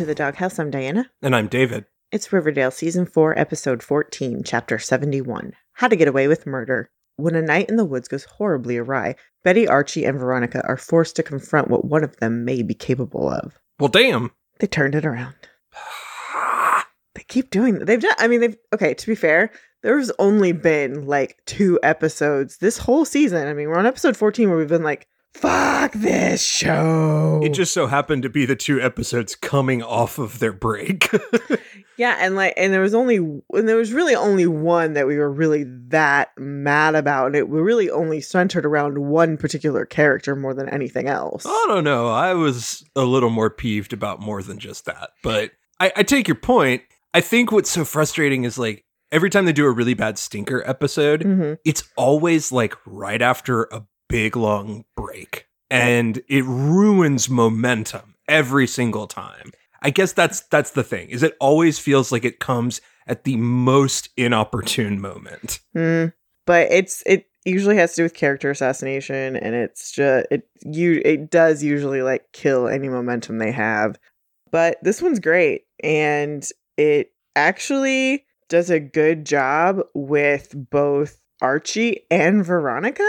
To the Doghouse. I'm Diana. And I'm David. It's Riverdale Season 4, Episode 14, Chapter 71 How to Get Away with Murder. When a night in the woods goes horribly awry, Betty, Archie, and Veronica are forced to confront what one of them may be capable of. Well, damn. They turned it around. They keep doing that. They've done, I mean, they've, okay, to be fair, there's only been like two episodes this whole season. I mean, we're on episode 14 where we've been like, fuck this show. It just so happened to be the two episodes coming off of their break. Yeah, and like, and there was only, and there was really only one that we were really that mad about, and it really only centered around one particular character more than anything else. I don't know. I was a little more peeved about more than just that. But I, I take your point. I think what's so frustrating is like every time they do a really bad stinker episode, Mhm. it's always like right after a big long break. And it ruins momentum every single time. I guess that's that's the thing. Is it always feels like it comes at the most inopportune moment. Mm, but it's it usually has to do with character assassination, and it's just it you it does usually like kill any momentum they have. But this one's great, and it actually does a good job with both Archie and Veronica.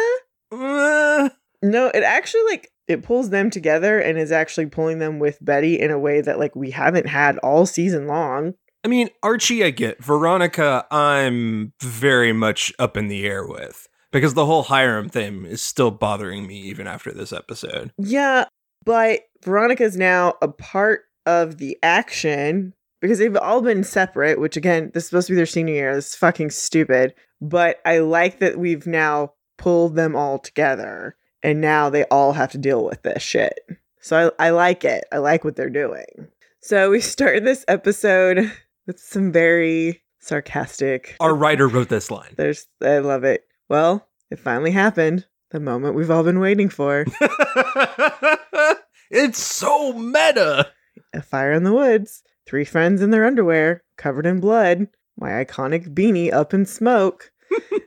Uh, No, it actually like it pulls them together and is actually pulling them with Betty in a way that like we haven't had all season long. I mean, Archie, I get. Veronica, I'm very much up in the air with because the whole Hiram thing is still bothering me even after this episode. Yeah, but Veronica's now a part of the action because they've all been separate, which again, this is supposed to be their senior year. This is fucking stupid. But I like that we've now pulled them all together and now they all have to deal with this shit. So I, I like it. I like what they're doing. So we start this episode with some very sarcastic Our writer wrote this line. there's I love it. Well, it finally happened. The moment we've all been waiting for. it's so meta. A fire in the woods. Three friends in their underwear, covered in blood. My iconic beanie up in smoke.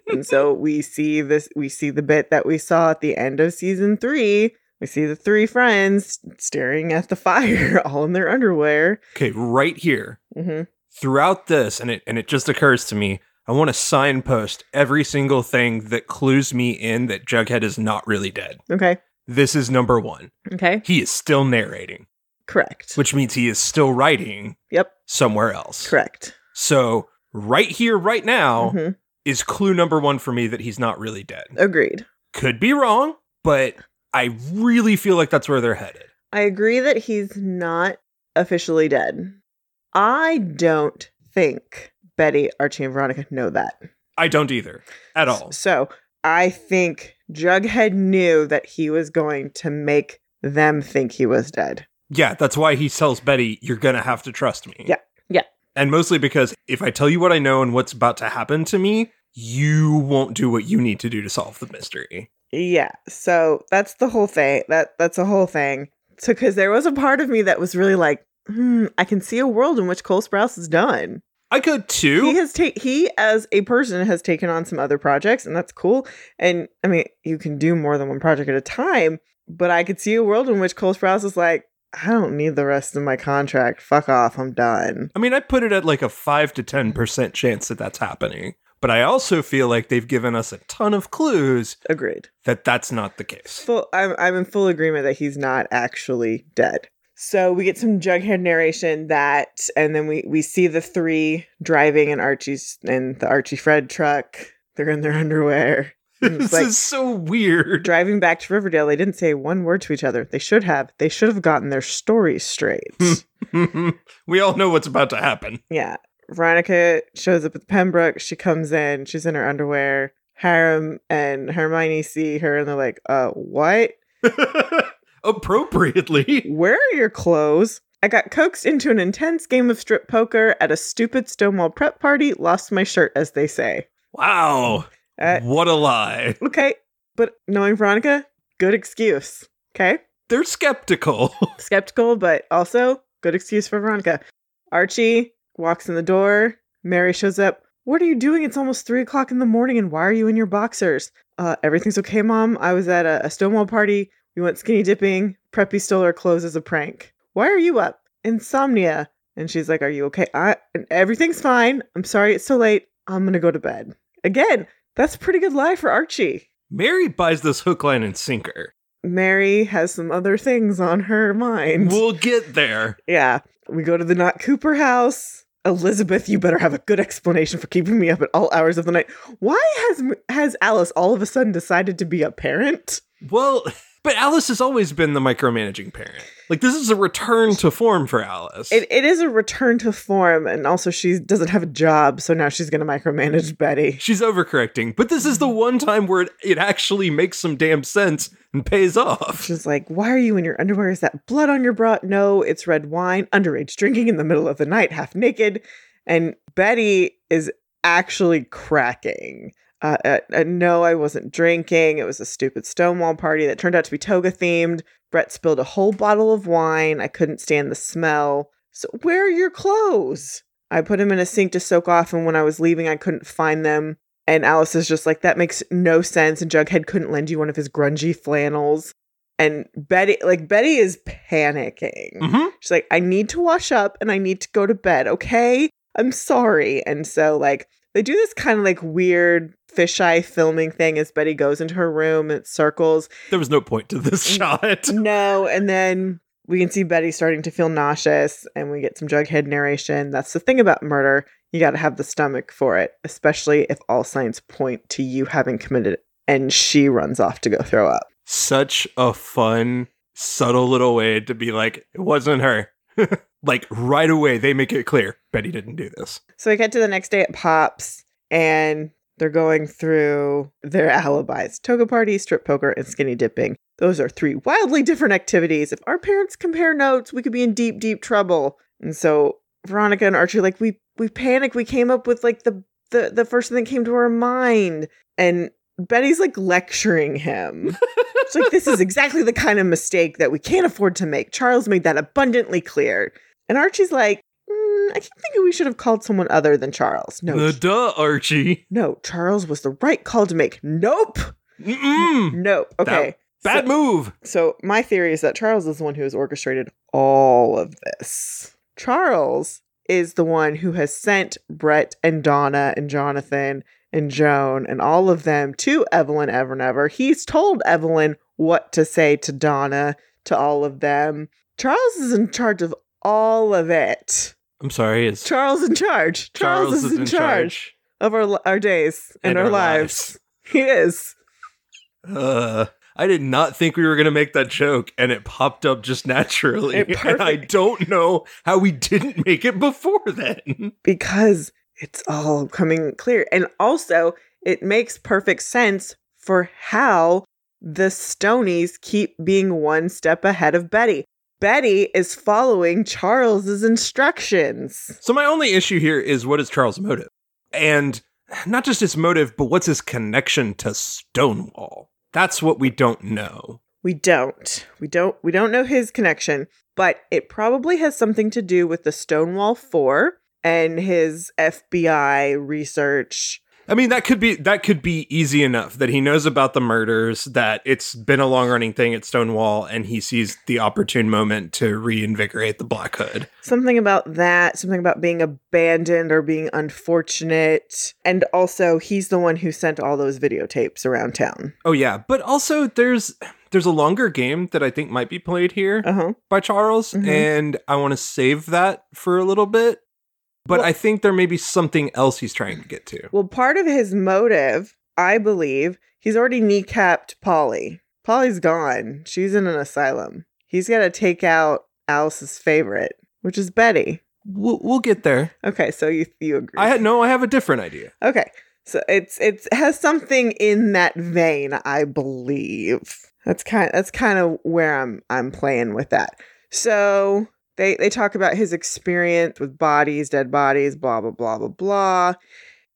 And so we see this we see the bit that we saw at the end of season 3. We see the three friends staring at the fire all in their underwear. Okay, right here. hmm Throughout this, and it and it just occurs to me, I want to signpost every single thing that clues me in that Jughead is not really dead. Okay. This is number one. Okay. He is still narrating, Correct. which means he is still writing Yep. somewhere else. Correct. So right here, right now, Mhm. Is clue number one for me that he's not really dead. Agreed. Could be wrong, but I really feel like that's where they're headed. I agree that he's not officially dead. I don't think Betty, Archie, and Veronica know that. I don't either at all. So I think Jughead knew that he was going to make them think he was dead. Yeah, that's why he tells Betty, "You're gonna have to trust me." Yeah, yeah. And mostly because if I tell you what I know and what's about to happen to me, you won't do what you need to do to solve the mystery. Yeah. So that's the whole thing. That that's a whole thing. So because there was a part of me that was really like, hmm, I can see a world in which Cole Sprouse is done. I could too. he has ta- he as a person has taken on some other projects and that's cool and i mean you can do more than one project at a time but i could see a world in which cole sprouse is like i don't need the rest of my contract. Fuck off. I'm done. I mean, I put it at like a 5 to 10% chance that that's happening. But I also feel like they've given us a ton of clues agreed. that that's not the case. full I'm, I'm in full agreement that he's not actually dead. So we get some jughead narration that and then we we see the three driving in archie's in the archie fred truck. They're in their underwear this like- is so weird. driving back to Riverdale, they didn't say one word to each other. They should have. They should have gotten their stories straight. we all know what's about to happen. yeah. Veronica shows up at Pembroke. She comes in. She's in her underwear. Hiram and Hermione see her and they're like, uh, what? Appropriately. Where are your clothes? I got coaxed into an intense game of strip poker at a stupid Stonewall prep party. Lost my shirt, as they say. Wow. Uh, what a lie. okay. But knowing Veronica, good excuse. Okay. They're skeptical. skeptical, but also good excuse for Veronica. Archie walks in the door. Mary shows up. What are you doing? It's almost three o'clock in the morning, and why are you in your boxers? Uh, everything's okay, mom. I was at a, a Stonewall party. We went skinny dipping. Preppy stole our clothes as a prank. Why are you up? insomnia. And she's like, Are you okay? I everything's fine. I'm sorry it's so late. I'm gonna go to bed. Again, that's a pretty good lie for Archie. Mary buys this hook, line, and sinker. Mary has some other things on her mind. We'll get there. yeah. We go to the Not Cooper house. Elizabeth, you better have a good explanation for keeping me up at all hours of the night. Why has has Alice all of a sudden decided to be a parent? Well, but Alice has always been the micromanaging parent. Like this is a return to form for Alice. It, it is a return to form, and also she doesn't have a job, so now she's going to micromanage Betty. She's overcorrecting, but this is the one time where it, it actually makes some damn sense and pays off. She's like, "Why are you in your underwear? Is that blood on your bra? No, it's red wine. Underage drinking in the middle of the night, half naked." And Betty is actually cracking. Uh, uh, uh, no, I wasn't drinking. It was a stupid Stonewall party that turned out to be toga themed. Brett spilled a whole bottle of wine. I couldn't stand the smell. So, where are your clothes? I put them in a sink to soak off, and when I was leaving, I couldn't find them. And Alice is just like, that makes no sense. And Jughead couldn't lend you one of his grungy flannels. And Betty, like, Betty is panicking. Mhm. She's like, I need to wash up and I need to go to bed, okay? I'm sorry. And so, like, they do this kind of like weird fisheye filming thing as Betty goes into her room and it circles. There was no point to this shot. No, and then we can see Betty starting to feel nauseous and we get some Jughead narration. That's the thing about murder. You got to have the stomach for it, especially if all signs point to you having committed it. And she runs off to go throw up. Such a fun, subtle little way to be like, it wasn't her. like right away, they make it clear Betty didn't do this. So we get to the next day at Pops and they're going through their alibis toga party, strip poker, and skinny dipping. Those are three wildly different activities. If our parents compare notes, we could be in deep, deep trouble. And so Veronica and Archie, like, we we panicked. We came up with like the the, the first thing that came to our mind. And Betty's like lecturing him. It's like this is exactly the kind of mistake that we can't afford to make. Charles made that abundantly clear. And Archie's like, "Mm, I keep thinking we should have called someone other than Charles. No, The duh, Archie. no, Charles was the right call to make. Nope. Mm-mm. Nope. Okay. Bad so, move. so my theory is that Charles is the one who has orchestrated all of this. Charles is the one who has sent Brett and Donna and Jonathan and Joan and all of them to Evelyn Evernever. He's told Evelyn what to say to Donna, to all of them. Charles is in charge of all of it. I'm sorry. It's Charles in charge. Charles, is, in, charge, of our our days and, our, lives. He is. Uh, I did not think we were going to make that joke, and it popped up just naturally. And I don't know how we didn't make it before then. because it's all coming clear. And also, it makes perfect sense for how the Stonies keep being one step ahead of Betty. Betty is following Charles's instructions. So, my only issue here is what is Charles' motive? And not just his motive, but what's his connection to Stonewall? That's what we don't know. We don't. We don't we don't know his connection, but it probably has something to do with the Stonewall 4 and his FBI research. I mean, that could be that could be easy enough that he knows about the murders, that it's been a long running thing at Stonewall, and he sees the opportune moment to reinvigorate the Black Hood. Something about that, something about being abandoned or being unfortunate. And also, he's the one who sent all those videotapes around town. Oh yeah, but also there's there's a longer game that I think might be played here Uh huh. by Charles, Mhm. and I want to save that for a little bit. But Well- I think there may be something else he's trying to get to. Well, part of his motive, I believe, he's already kneecapped Polly. Polly's gone. She's in an asylum. He's got to take out Alice's favorite, which is Betty. We'll, we'll get there. Okay, so you you agree? I had no, I have a different idea. Okay. So it's it's it has something in that vein, I believe. That's kind that's kind of where I'm I'm playing with that. So they they talk about his experience with bodies, dead bodies, blah blah blah blah blah.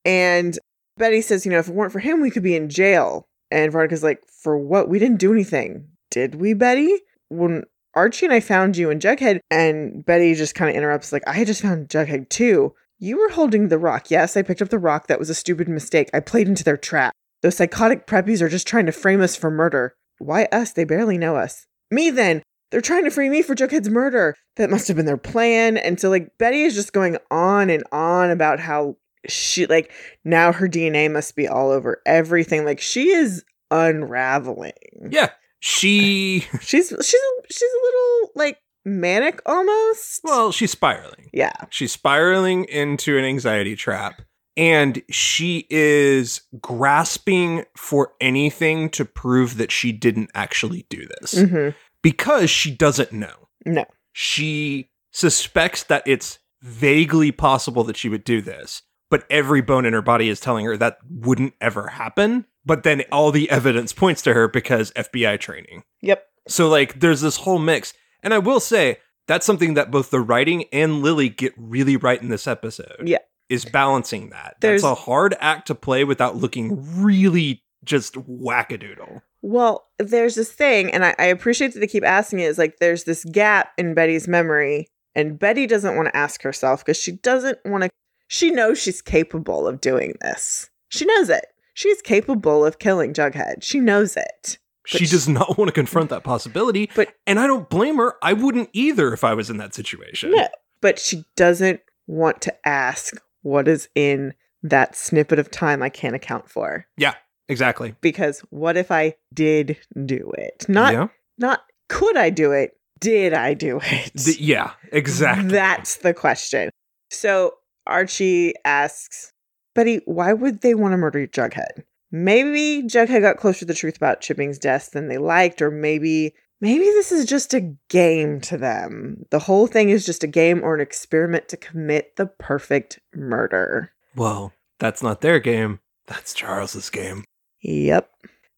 And Betty says, you know, if it weren't for him, we could be in jail. And Veronica's like, for what? We didn't do anything. Did we, Betty? When Archie and I found you in Jughead, and Betty just kind of interrupts, like, I had just found Jughead too. You were holding the rock. Yes, I picked up the rock. That was a stupid mistake. I played into their trap. Those psychotic preppies are just trying to frame us for murder. Why us? They barely know us. Me then. They're trying to free me for Jughead's murder. That must have been their plan. And so like Betty is just going on and on about how she like now her DNA must be all over everything. Like she is unraveling. Yeah. She She's she's a, she's a little like manic almost. well, she's spiraling. yeah. She's spiraling into an anxiety trap and she is grasping for anything to prove that she didn't actually do this hmm because she doesn't know. No. She suspects that it's vaguely possible that she would do this, but every bone in her body is telling her that wouldn't ever happen. But then all the evidence points to her because FBI training. Yep. So like there's this whole mix. And I will say that's something that both the writing and Lili get really right in this episode. Yeah. Is balancing that. There's- that's a hard act to play without looking really just wackadoodle. Well, there's this thing, and I, I appreciate that they keep asking it, is like there's this gap in Betty's memory, and Betty doesn't want to ask herself because she doesn't want to. She knows she's capable of doing this. She knows it. She's capable of killing Jughead. She knows it. She sh- does not want to confront that possibility. But- and I don't blame her. I wouldn't either if I was in that situation. No. But she doesn't want to ask what is in that snippet of time I can't account for. Exactly. Because what if I did do it? Not yeah. not could I do it? Did I do it? Th- yeah. Exactly. That's the question. So Archie asks, Betty, why would they want to murder Jughead? Maybe Jughead got closer to the truth about Chipping's death than they liked, or maybe maybe this is just a game to them. The whole thing is just a game or an experiment to commit the perfect murder. well, that's not their game. That's Charles's game. Yep.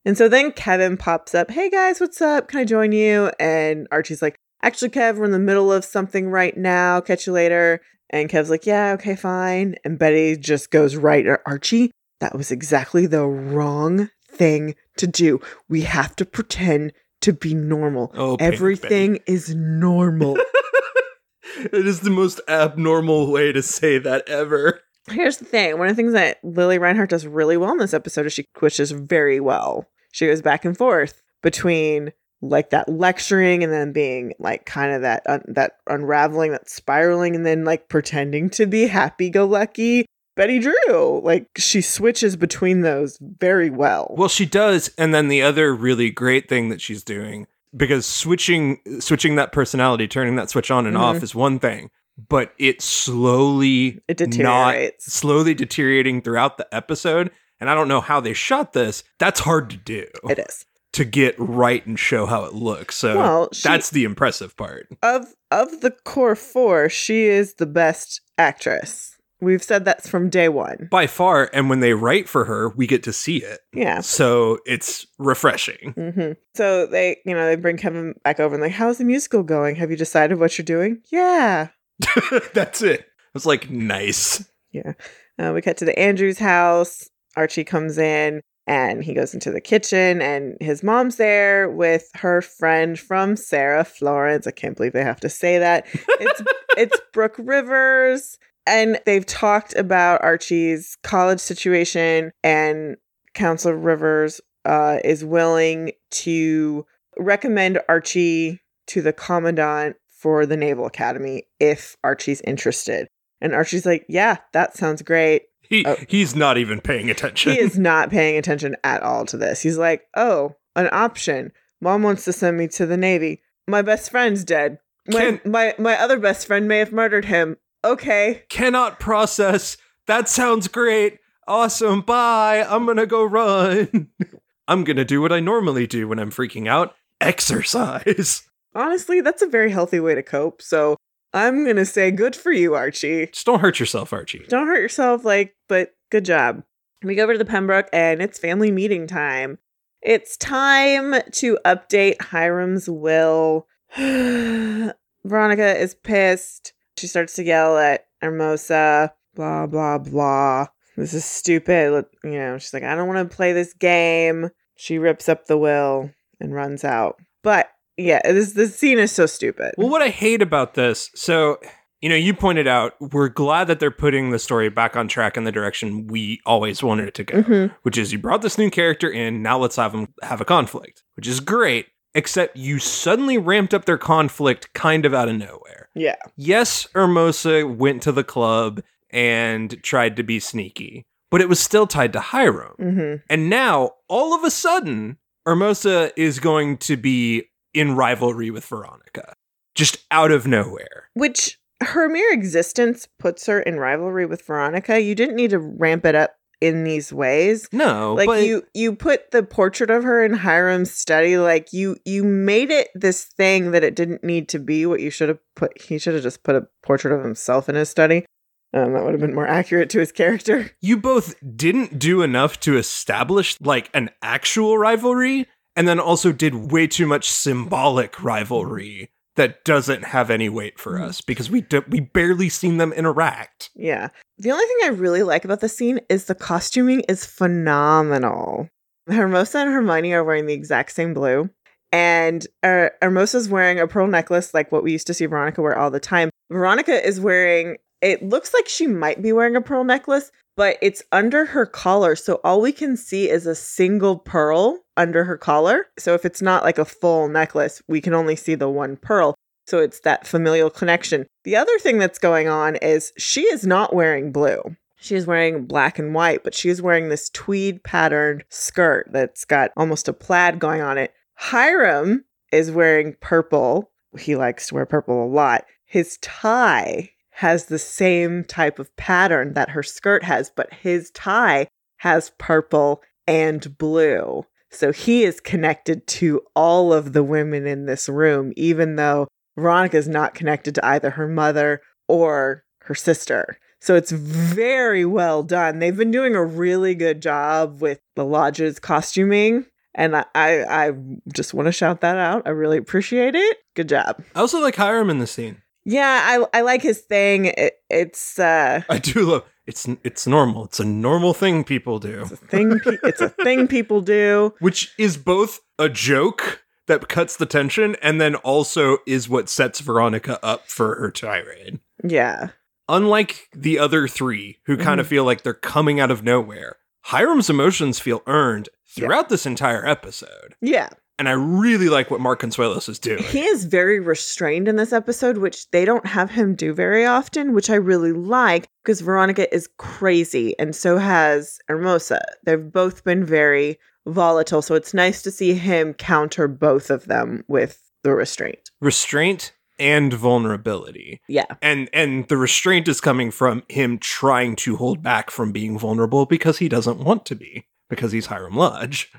And so then Kevin pops up, Hey guys, what's up? Can I join you? And Archie's like, Actually, Kev, we're in the middle of something right now. Catch you later. And Kev's like, Yeah, okay, fine. And Betty just goes right, at Archie, that was exactly the wrong thing to do. We have to pretend to be normal. Oh, Everything is normal. it is the most abnormal way to say that ever. Here's the thing. One of the things that Lili Reinhart does really well in this episode is she switches very well. She goes back and forth between like that lecturing and then being like kind of that un- that unraveling, that spiraling, and then like pretending to be happy-go-lucky Betty Drew. Like she switches between those very well. Well, she does, and then the other really great thing that she's doing because switching switching that personality, turning that switch on and Mhm. off is one thing, but it slowly it not deteriorates. slowly deteriorating throughout the episode. And I don't know how they shot this. That's hard to do It is. to get right and show how it looks. So Well, she- that's the impressive part. Of of the core four, she is the best actress. We've said that's from day one. By far, and when they write for her, we get to see it. Yeah. So it's refreshing. hmm So they, you know, they bring Kevin back over and like, how's the musical going? Have you decided what you're doing? Yeah. That's it. It's like nice. Yeah. Uh, we cut to the Andrews house. Archie comes in and he goes into the kitchen and his mom's there with her friend from Sarah Florence. I can't believe they have to say that. It's it's Brooke Rivers. And they've talked about Archie's college situation and Counselor Rivers uh, is willing to recommend Archie to the commandant for the Naval Academy if Archie's interested. And Archie's like, yeah, that sounds great. He Oh. he's not even paying attention. He is not paying attention at all to this. He's like, oh, an option. Mom wants to send me to the Navy. My best friend's dead. My, Can- my, my other best friend may have murdered him. Okay. Cannot process. That sounds great. Awesome. Bye. I'm gonna go run. I'm gonna do what I normally do when I'm freaking out. Exercise. Honestly, that's a very healthy way to cope. So I'm going to say good for you, Archie. Just don't hurt yourself, Archie. Don't hurt yourself, like, but good job. We go over to the Pembroke and it's family meeting time. It's time to update Hiram's will. Veronica is pissed. She starts to yell at Hermosa, blah, blah, blah. This is stupid. You know, she's like, I don't want to play this game. She rips up the will and runs out. But yeah, this this scene is so stupid. Well, what I hate about this, so you know, you pointed out we're glad that they're putting the story back on track in the direction we always wanted it to go, Mhm. which is you brought this new character in, now let's have them have a conflict, which is great. except you suddenly ramped up their conflict kind of out of nowhere. Yeah. Yes, Hermosa went to the club and tried to be sneaky, but it was still tied to Hiram. hmm And now, all of a sudden, Hermosa is going to be in rivalry with Veronica, just out of nowhere. Which her mere existence puts her in rivalry with Veronica. You didn't need to ramp it up in these ways. No, like but you you put the portrait of her in Hiram's study like you you made it this thing that it didn't need to be what you should have put he should have just put a portrait of himself in his study. Um, that would have been more accurate to his character. you both didn't do enough to establish like an actual rivalry, and then also did way too much symbolic rivalry that doesn't have any weight for Mhm. us because we do, we barely seen them interact. Yeah. The only thing I really like about the scene is the costuming is phenomenal. Hermosa and Hermione are wearing the exact same blue. And uh, Hermosa's wearing a pearl necklace like what we used to see Veronica wear all the time. Veronica is wearing, it looks like she might be wearing a pearl necklace, but it's under her collar. So all we can see is a single pearl under her collar. So if it's not like a full necklace, we can only see the one pearl. So it's that familial connection. The other thing that's going on is she is not wearing blue. She is wearing black and white, but she is wearing this tweed patterned skirt that's got almost a plaid going on it. Hiram is wearing purple. He likes to wear purple a lot. His tie has the same type of pattern that her skirt has, but his tie has purple and blue. So he is connected to all of the women in this room, even though Veronica is not connected to either her mother or her sister. So it's very well done. They've been doing a really good job with the lodge's costuming. And I, I, I just want to shout that out. I really appreciate it. Good job. I also like Hiram in the scene. Yeah, I, I like his thing. It, it's uh, I do love it's it's normal. It's a normal thing people do. it's a thing. pe- it's a thing people do. which is both a joke that cuts the tension and then also is what sets Veronica up for her tirade. Yeah, Unlike the other three, who kind of feel like they're coming out of nowhere, Hiram's emotions feel earned throughout this entire episode. yeah. And I really like what Mark Consuelos is doing. He is very restrained in this episode, which they don't have him do very often, which I really like because Veronica is crazy and so has Hermosa. They've both been very volatile. So it's nice to see him counter both of them with the restraint. Restraint and vulnerability. Yeah. And and the restraint is coming from him trying to hold back from being vulnerable because he doesn't want to be, because he's Hiram Lodge.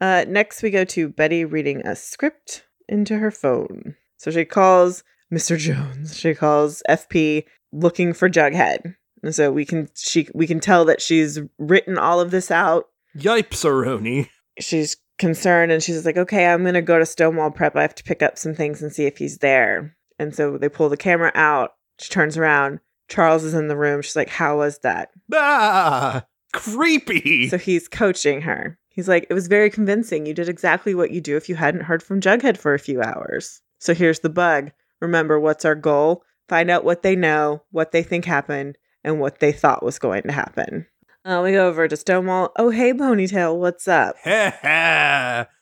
Uh, next, we go to Betty reading a script into her phone. So she calls Mr. Jones. She calls FP looking for Jughead. And so we can she we can tell that she's written all of this out. Yipes, Aroni. She's concerned and she's like, "Okay, I'm gonna go to Stonewall Prep. I have to pick up some things and see if he's there." And so they pull the camera out. She turns around. Charles is in the room. She's like, "How was that?" Ah, creepy. So he's coaching her. He's like, it was very convincing. You did exactly what you do if you hadn't heard from Jughead for a few hours. So here's the bug. Remember, what's our goal? Find out what they know, what they think happened, and what they thought was going to happen. Uh, we go over to Stonewall. Oh, hey, Ponytail, what's up?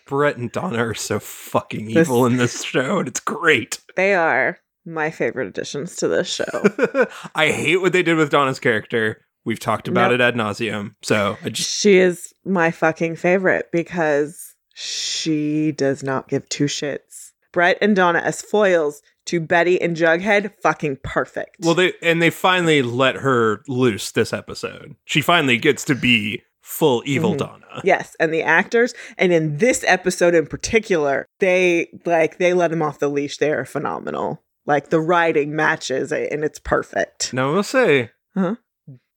Brett and Donna are so fucking This- evil in this show, and it's great. They are my favorite additions to this show. I hate what they did with Donna's character. We've talked about Nope. it ad nauseum. So I just she is my fucking favorite because she does not give two shits. Brett and Donna as foils to Betty and Jughead, fucking perfect. well they and they finally let her loose this episode. She finally gets to be full evil Mhm. Donna. Yes, and the actors, and in this episode in particular, they like they let him off the leash. They are phenomenal. Like the writing matches, and it's perfect. Now I will say, Huh?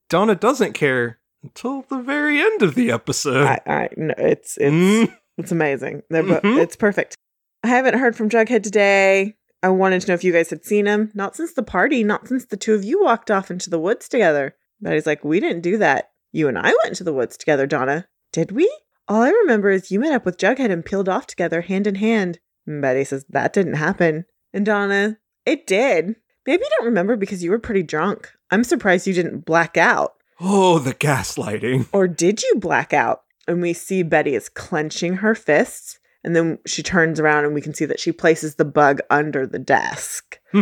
Donna doesn't care until the very end of the episode. I, I no, it's it's Mm. it's amazing. Bo- Mhm. It's perfect. I haven't heard from Jughead today. I wanted to know if you guys had seen him. Not since the party. Not since the two of you walked off into the woods together. Betty's like, we didn't do that. You and I went into the woods together, Donna. Did we? All I remember is you met up with Jughead and peeled off together, hand in hand. And Betty says that didn't happen. And Donna, it did. Maybe you don't remember because you were pretty drunk. I'm surprised you didn't black out. Oh, the gaslighting. Or did you black out? And we see Betty is clenching her fists And then she turns around and we can see that she places the bug under the desk.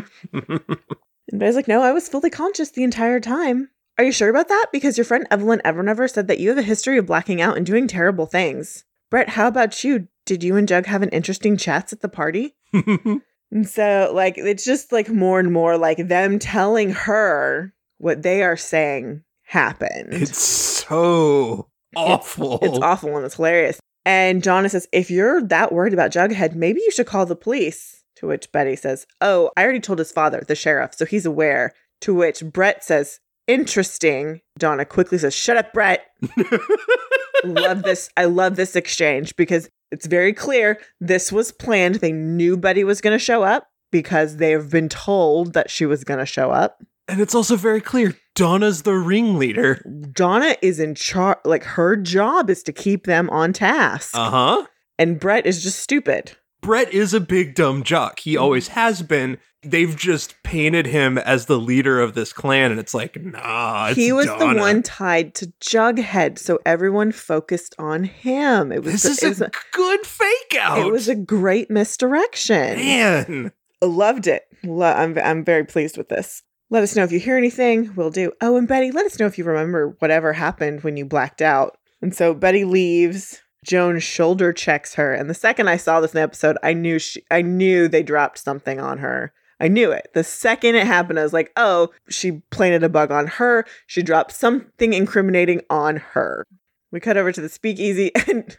And Betty's like, No, I was fully conscious the entire time. Are you sure about that? Because your friend Evelyn Evernever said that you have a history of blacking out and doing terrible things. Brett, how about you? Did you and Jug have an interesting chats at the party? And so, like, it's just like more and more like them telling her what they are saying happened. it's so awful. It's awful and it's hilarious. And Donna says, if you're that worried about Jughead, maybe you should call the police. To which Betty says, Oh, I already told his father, the sheriff, so he's aware. To which Brett says, Interesting. Donna quickly says, Shut up, Brett. love this. I love this exchange because it's very clear this was planned. They knew Betty was going to show up because they've been told that she was going to show up. And it's also very clear Donna's the ringleader. Donna is in charge. Like her job is to keep them on task. Uh huh. and Brett is just stupid. Brett is a big dumb jock. He always has been. They've just painted him as the leader of this clan, and it's like, nah. It's he was Donna. the one tied to Jughead, so everyone focused on him. It was, This it, is was a good fake out. it was a great misdirection. man. Loved it. Lo- I'm I'm very pleased with this. Let us know if you hear anything. We'll do. Oh, and Betty, let us know if you remember whatever happened when you blacked out. And so Betty leaves. Joan shoulder checks her, and the second I saw this in the episode, I knew she, I knew they dropped something on her. I knew it. The second it happened, I was like, oh, she planted a bug on her. She dropped something incriminating on her. We cut over to the speakeasy, and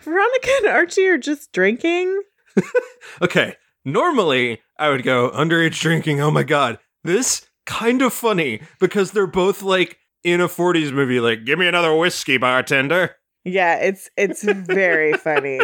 Veronica and Archie are just drinking. Okay. Normally, I would go underage drinking. Oh my god. This kind of funny because they're both like in a 40s movie, like, give me another whiskey, bartender. Yeah, it's it's very funny.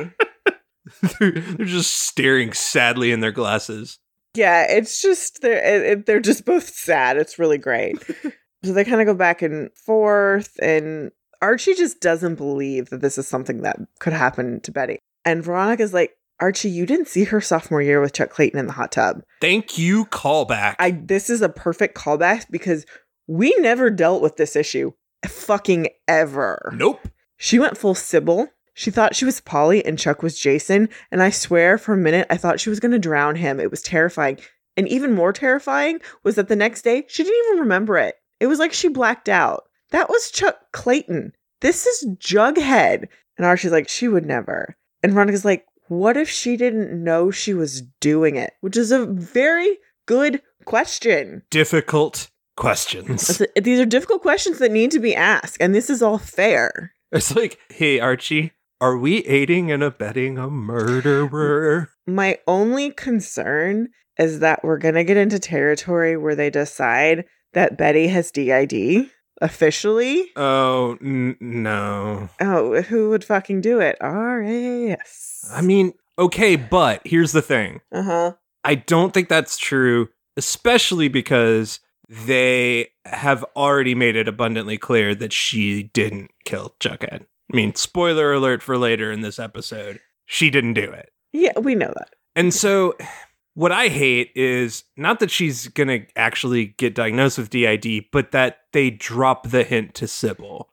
they're, they're just staring sadly in their glasses. Yeah, it's just they're it, it- they're just both sad. It's really great. so they kind of go back and forth, and Archie just doesn't believe that this is something that could happen to Betty. And Veronica's like, Archie, you didn't see her sophomore year with Chuck Clayton in the hot tub. Thank you, callback. I this is a perfect callback because we never dealt with this issue fucking ever. nope. She went full Sybil. She thought she was Polly and Chuck was Jason. And I swear for a minute, I thought she was going to drown him. It was terrifying. And even more terrifying was that the next day, she didn't even remember it. It was like she blacked out. That was Chuck Clayton. This is Jughead. And Archie's like, she would never. And Veronica's like, what if she didn't know she was doing it? Which is a very good question. Difficult questions. These are difficult questions that need to be asked. And this is all fair. It's like, hey, Archie, are we aiding and abetting a murderer? My only concern is that we're going to get into territory where they decide that Betty has DID officially. Oh, n- no. Oh, who would fucking do it? RAS. I mean, okay, but here's the thing. uh huh. I don't think that's true, especially because they have already made it abundantly clear that she didn't kill Jughead. I mean, spoiler alert for later in this episode, she didn't do it. Yeah, we know that. And so, what I hate is not that she's going to actually get diagnosed with DID, but that they drop the hint to Sybil.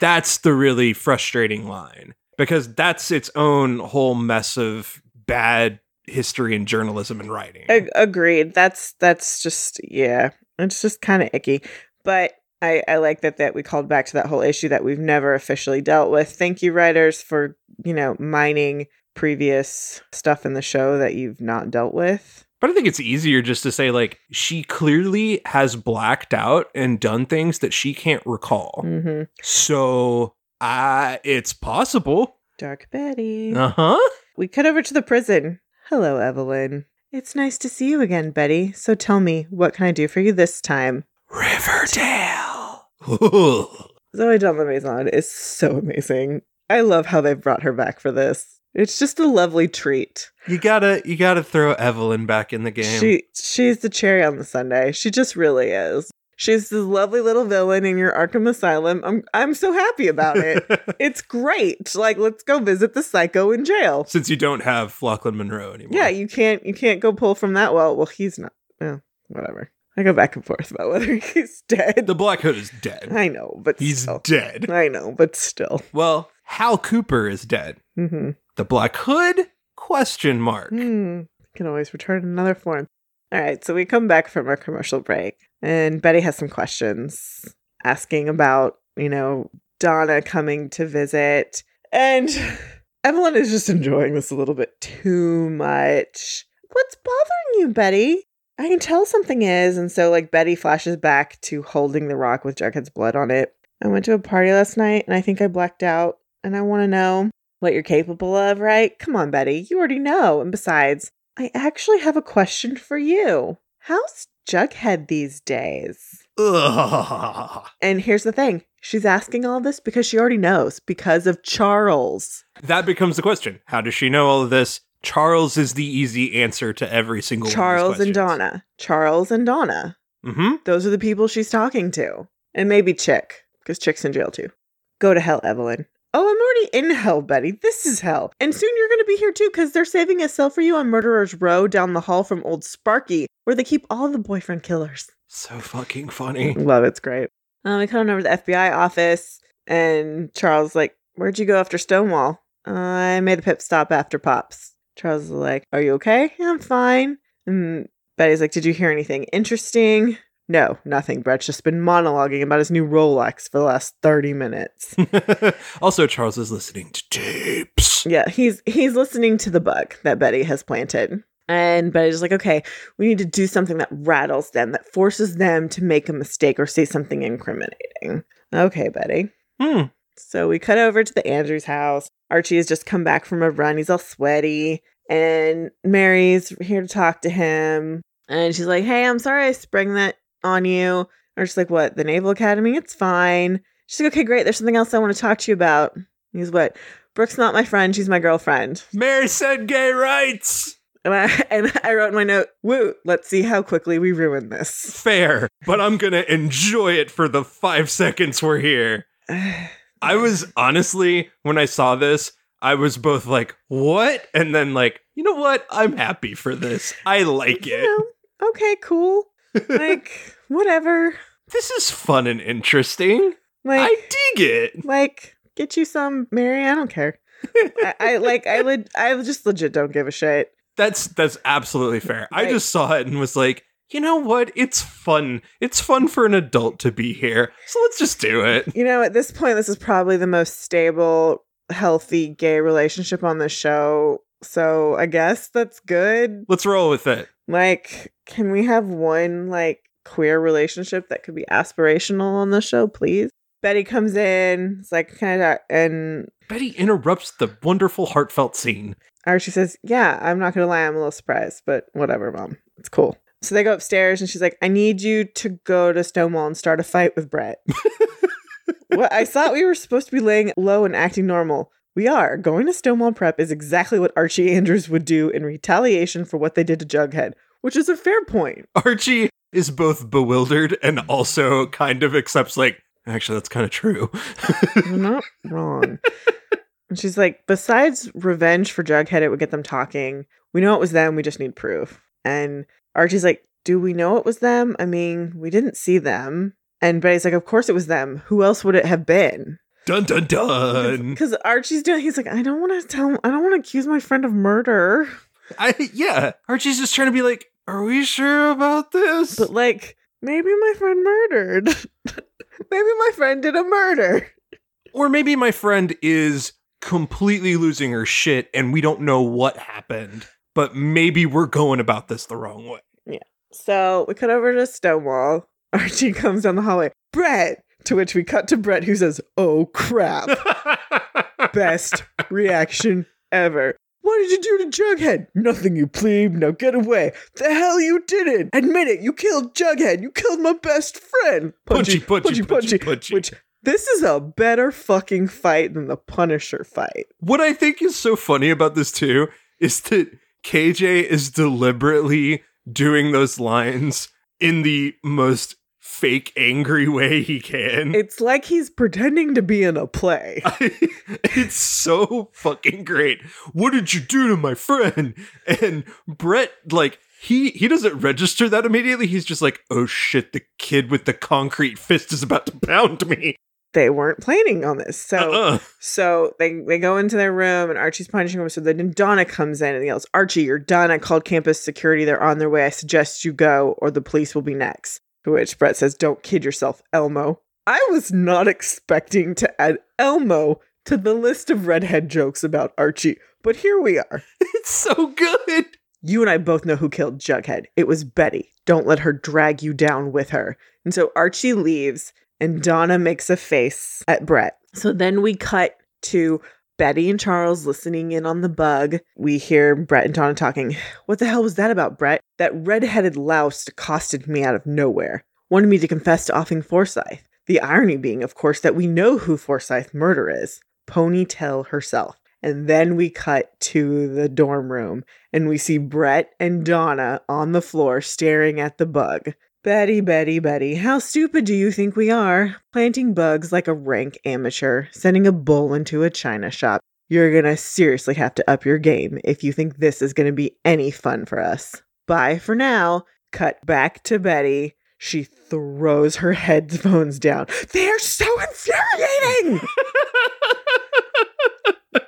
That's the really frustrating line because that's its own whole mess of bad history and journalism and writing. Ag- agreed. That's that's just yeah. It's just kind of icky. But I I like that that we called back to that whole issue that we've never officially dealt with. Thank you writers for, you know, mining previous stuff in the show that you've not dealt with. But I think it's easier just to say, like, she clearly has blacked out and done things that she can't recall. hmm So, uh, it's possible. Dark Betty. Uh huh. We cut over to the prison. Hello, Evelyn. It's nice to see you again, Betty. So tell me, what can I do for you this time? Riverdale. Zoe Maison is so amazing. I love how they've brought her back for this. It's just a lovely treat. you gotta, you gotta throw Evelyn back in the game. She she's the cherry on the sundae. She just really is. She's this lovely little villain in your Arkham Asylum. I'm I'm so happy about it. it's great. Like let's go visit the psycho in jail. Since you don't have Lachlan Monroe anymore. Yeah, you can't you can't go pull from that well. Well, he's not. Oh, whatever. I go back and forth about whether he's dead. The Black Hood is dead. I know, but He's still. dead. I know, but still. Well, Hal Cooper is dead. Mm-hmm. The Black Hood? Question mark. Hmm. Can always return in another form. All right, so we come back from our commercial break, and Betty has some questions asking about, you know, Donna coming to visit. And Evelyn is just enjoying this a little bit too much. What's bothering you, Betty? I can tell something is. And so, like, Betty flashes back to holding the rock with Jughead's blood on it. I went to a party last night and I think I blacked out, and I want to know what you're capable of, right? Come on, Betty. You already know. And besides, I actually have a question for you. How's Jughead these days? Ugh. And here's the thing she's asking all this because she already knows because of Charles. That becomes the question. How does she know all of this? Charles is the easy answer to every single Charles and Donna. Charles and Donna. Mm-hmm. Those are the people she's talking to. And maybe Chick, because Chick's in jail too. Go to hell, Evelyn. Oh, I'm already in hell, Betty. This is hell. And soon you're going to be here too, because they're saving a cell for you on Murderer's Row down the hall from Old Sparky, where they keep all the boyfriend killers. So fucking funny. Love it. It's great. Um, we come on over to the FBI office, and Charles like, Where'd you go after Stonewall? "Uh, I made the pit stop after Pops. Charles is like, Are you okay? Yeah, I'm fine. And Betty's like, Did you hear anything interesting? No, nothing. Brett's just been monologuing about his new Rolex for the last 30 minutes. also, Charles is listening to tapes. yeah, he's he's listening to the bug that Betty has planted. And Betty's like, okay, we need to do something that rattles them, that forces them to make a mistake or say something incriminating. Okay, Betty. Hmm. So we cut over to the Andrews house. Archie has just come back from a run. He's all sweaty. And Mary's here to talk to him. And she's like, Hey, I'm sorry I sprung that on you. Or just like, What? The Naval Academy? It's fine. She's like, Okay, great. There's something else I want to talk to you about. He's what? Brooke's not my friend. She's my girlfriend. Mary said gay rights. And I and I wrote in my note, Woo, let's see how quickly we ruin this. Fair, but I'm gonna enjoy it for the five seconds we're here. I was honestly, when I saw this, I was both like, what? And then like, you know what? I'm happy for this. I like you it. know, okay, cool. Like, whatever. This is fun and interesting. Like I dig it. like get you some Mary, I don't care. I, I like I would I just legit don't give a shit. That's that's absolutely fair. I just saw it and was like, you know what? It's fun. It's fun for an adult to be here. So let's just do it. You know, at this point, this is probably the most stable, healthy gay relationship on the show. So I guess that's good. Let's roll with it. Like, can we have one like queer relationship that could be aspirational on the show, please? Betty comes in, it's like kind of, and Betty interrupts the wonderful heartfelt scene. Archie says, "Yeah, I'm not gonna lie, I'm a little surprised, but whatever, mom, it's cool." So they go upstairs, and she's like, "I need you to go to Stonewall and start a fight with Brett." what I thought we were supposed to be laying low and acting normal. We are. Going to Stonewall Prep is exactly what Archie Andrews would do in retaliation for what they did to Jughead, which is a fair point. Archie is both bewildered and also kind of accepts, like, actually, that's kind of true. You're not wrong. And she's like, besides revenge for Jughead, it would get them talking. We know it was them. We just need proof. And Archie's like, do we know it was them? I mean, we didn't see them. And Betty's like, of course it was them. Who else would it have been? dun dun dun. Because Archie's doing, he's like, I don't want to tell, I don't want to accuse my friend of murder. I yeah. Archie's just trying to be like, are we sure about this? But like, maybe my friend murdered. maybe my friend did a murder. or maybe my friend is completely losing her shit and we don't know what happened. But maybe we're going about this the wrong way. Yeah. So we cut over to Stonewall. Archie comes down the hallway. Brett! To which we cut to Brett, who says, Oh crap. Best reaction ever. What did you do to Jughead? Nothing, you plebe. Now get away. The hell you didn't. Admit it. You killed Jughead. You killed my best friend. Punchy, punchy, punchy, punchy. Which this is a better fucking fight than the Punisher fight. What I think is so funny about this too is that KJ is deliberately doing those lines in the most fake angry way he can. It's like he's pretending to be in a play. it's so fucking great. What did you do to my friend? And Brett, like, he he doesn't register that immediately. He's just like, oh shit, the kid with the concrete fist is about to pound me. they weren't planning on this. So Uh-uh. so they they go into their room and Archie's punching him. So then Donna comes in and yells, Archie, you're done. I called campus security. They're on their way. I suggest you go or the police will be next. To which Brett says, Don't kid yourself, Elmo. I was not expecting to add Elmo to the list of redhead jokes about Archie, but here we are. It's so good. You and I both know who killed Jughead. It was Betty. Don't let her drag you down with her. And so Archie leaves, and Donna makes a face at Brett. So then we cut to Betty and Charles listening in on the bug. We hear Brett and Donna talking. What the hell was that about, Brett? That red-headed louse accosted me out of nowhere. Wanted me to confess to offing Forsythe. The irony being, of course, that we know who Forsythe murder is. Ponytail herself. And then we cut to the dorm room and we see Brett and Donna on the floor staring at the bug. Betty, Betty, Betty, how stupid do you think we are? Planting bugs like a rank amateur, sending a bull into a china shop. You're gonna seriously have to up your game if you think this is gonna be any fun for us. Bye for now. Cut back to Betty. She throws her headphones down. They're so infuriating!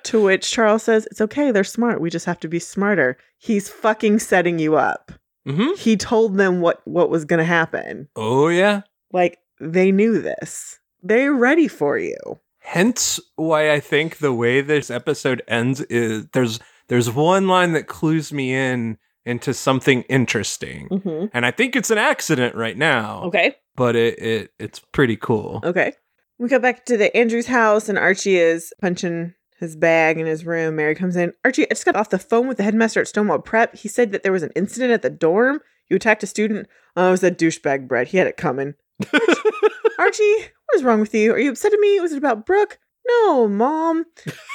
to which Charles says, It's okay, they're smart. We just have to be smarter. He's fucking setting you up. hmm He told them what, what was going to happen. Oh, yeah. Like, they knew this. They're ready for you. Hence why I think the way this episode ends is there's there's one line that clues me in into something interesting. Mm-hmm. And I think it's an accident right now. Okay. But it, it it's pretty cool. Okay. We go back to the Andrews house, and Archie is punching his bag in his room. Mary comes in. Archie, I just got off the phone with the headmaster at Stonewall Prep. He said that there was an incident at the dorm. You attacked a student. Oh, it was that douchebag Brett. He had it coming. Archie, what is wrong with you? Are you upset at me? Was it about Brooke? No, Mom.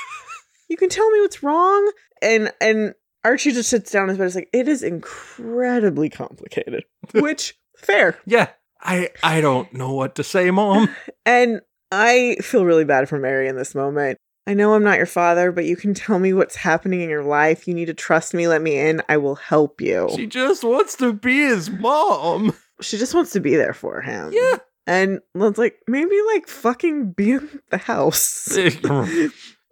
you can tell me what's wrong. And and Archie just sits down on his bed. It's like it is incredibly complicated. Which fair. Yeah. I I don't know what to say, mom. And I feel really bad for Mary in this moment. I know I'm not your father, but you can tell me what's happening in your life. You need to trust me. Let me in. I will help you. She just wants to be his mom. She just wants to be there for him. Yeah. And it's like, maybe like fucking be in the house.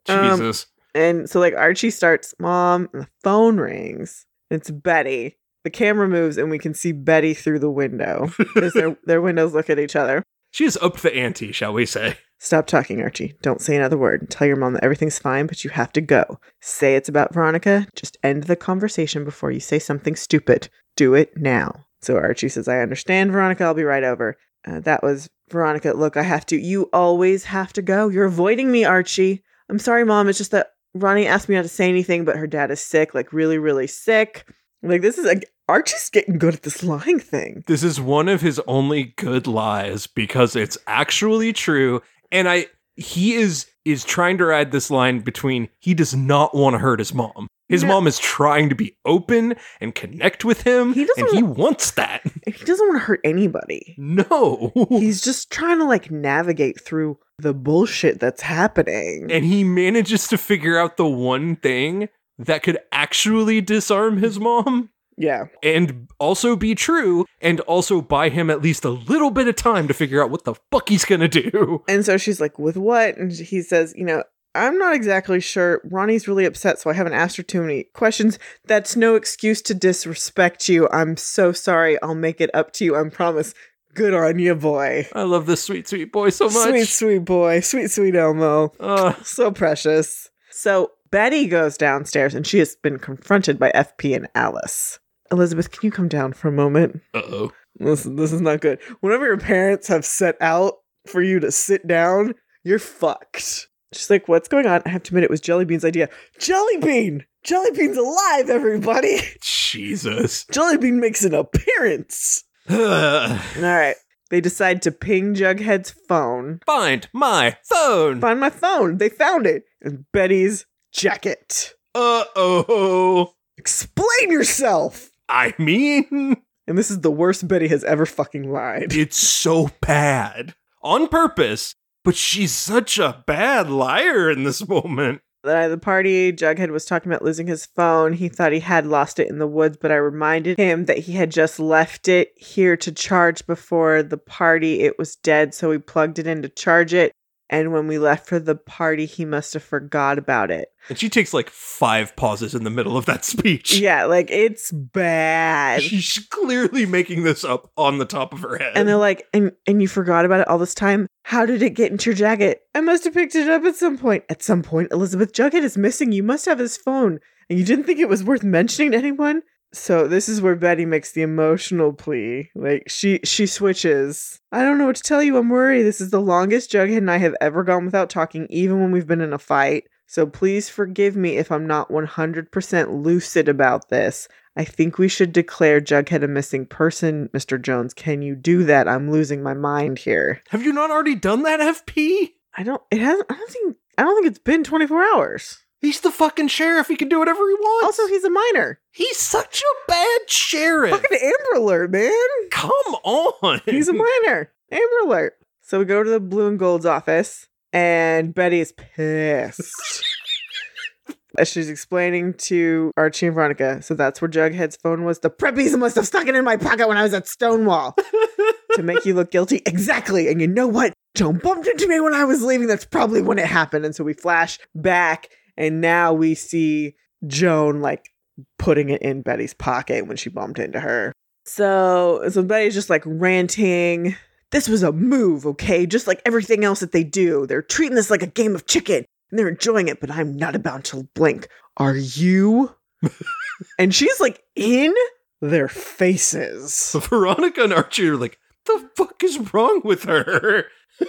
Um, Jesus. And so like Archie starts, Mom, and the phone rings. It's Betty. The camera moves and we can see Betty through the window. Because their, their windows look at each other. She's up the ante, shall we say. Stop talking, Archie. Don't say another word. Tell your mom that everything's fine, but you have to go. Say it's about Veronica. Just end the conversation before you say something stupid. Do it now. So Archie says, I understand, Veronica. I'll be right over. Uh, that was Veronica. Look, I have to. You always have to go. You're avoiding me, Archie. I'm sorry, mom. It's just that Ronnie asked me not to say anything, but her dad is sick, like really, really sick. Like, this is like Archie's getting good at this lying thing. This is one of his only good lies because it's actually true. And I he is is trying to ride this line between he does not want to hurt his mom. His No. mom is trying to be open and connect with him. He doesn't and he wa- wants that. He doesn't want to hurt anybody. No. He's just trying to like navigate through the bullshit that's happening. and he manages to figure out the one thing that could actually disarm his mom yeah. and also be true and also buy him at least a little bit of time to figure out what the fuck he's gonna do. And so she's like, with what? And he says, you know, I'm not exactly sure. Ronnie's really upset, so I haven't asked her too many questions. That's no excuse to disrespect you. I'm so sorry. I'll make it up to you. I promise. Good on you, boy. I love this sweet, sweet boy so much. Sweet, sweet boy. Sweet, sweet Elmo. Uh, So precious. So Betty goes downstairs and she has been confronted by FP and Alice. Elizabeth, can you come down for a moment? uh-oh. This, this is not good. Whenever your parents have set out for you to sit down, you're fucked. She's like, What's going on? I have to admit, it was Jellybean's idea. Jellybean! Jellybean's alive, everybody! Jesus. Jellybean makes an appearance. All right. They decide to ping Jughead's phone. Find my phone. Find my phone. They found it. And Betty's jacket. Uh-oh. Explain yourself! I mean, And this is the worst Betty has ever fucking lied. it's so bad. On purpose. But she's such a bad liar in this moment. At the party, Jughead was talking about losing his phone. He thought he had lost it in the woods, but I reminded him that he had just left it here to charge before the party. It was dead, so he plugged it in to charge it. And when we left for the party, he must have forgot about it. And she takes like five pauses in the middle of that speech. Yeah, like it's bad. She's clearly making this up on the top of her head. And they're like, and and you forgot about it all this time. How did it get into your jacket? I must have picked it up at some point. At some point, Elizabeth Jughead is missing. You must have his phone, and you didn't think it was worth mentioning to anyone. So this is where Betty makes the emotional plea. Like she she switches. I don't know what to tell you. I'm worried. This is the longest Jughead and I have ever gone without talking, even when we've been in a fight. So please forgive me if I'm not 100% lucid about this. I think we should declare Jughead a missing person, Mr. Jones. Can you do that? I'm losing my mind here. Have you not already done that, FP? I don't. It hasn't. I don't think. I don't think it's been 24 hours. He's the fucking sheriff. He can do whatever he wants. Also, he's a minor. he's such a bad sheriff. Fucking Amber Alert, man. Come on. He's a minor. Amber Alert. So we go to the Blue and Gold's office, and Betty is pissed. As she's explaining to Archie and Veronica, so that's where Jughead's phone was. The preppies must have stuck it in my pocket when I was at Stonewall to make you look guilty. Exactly. And you know what? Joan bumped into me when I was leaving. That's probably when it happened. And so we flash back, and now we see Joan like putting it in Betty's pocket when she bumped into her. So, so Betty's just like ranting. This was a move, okay? Just like everything else that they do. They're treating this like a game of chicken and they're enjoying it, but I'm not about to blink. Are you? and she's like in their faces. Veronica and Archie are like, the fuck is wrong with her?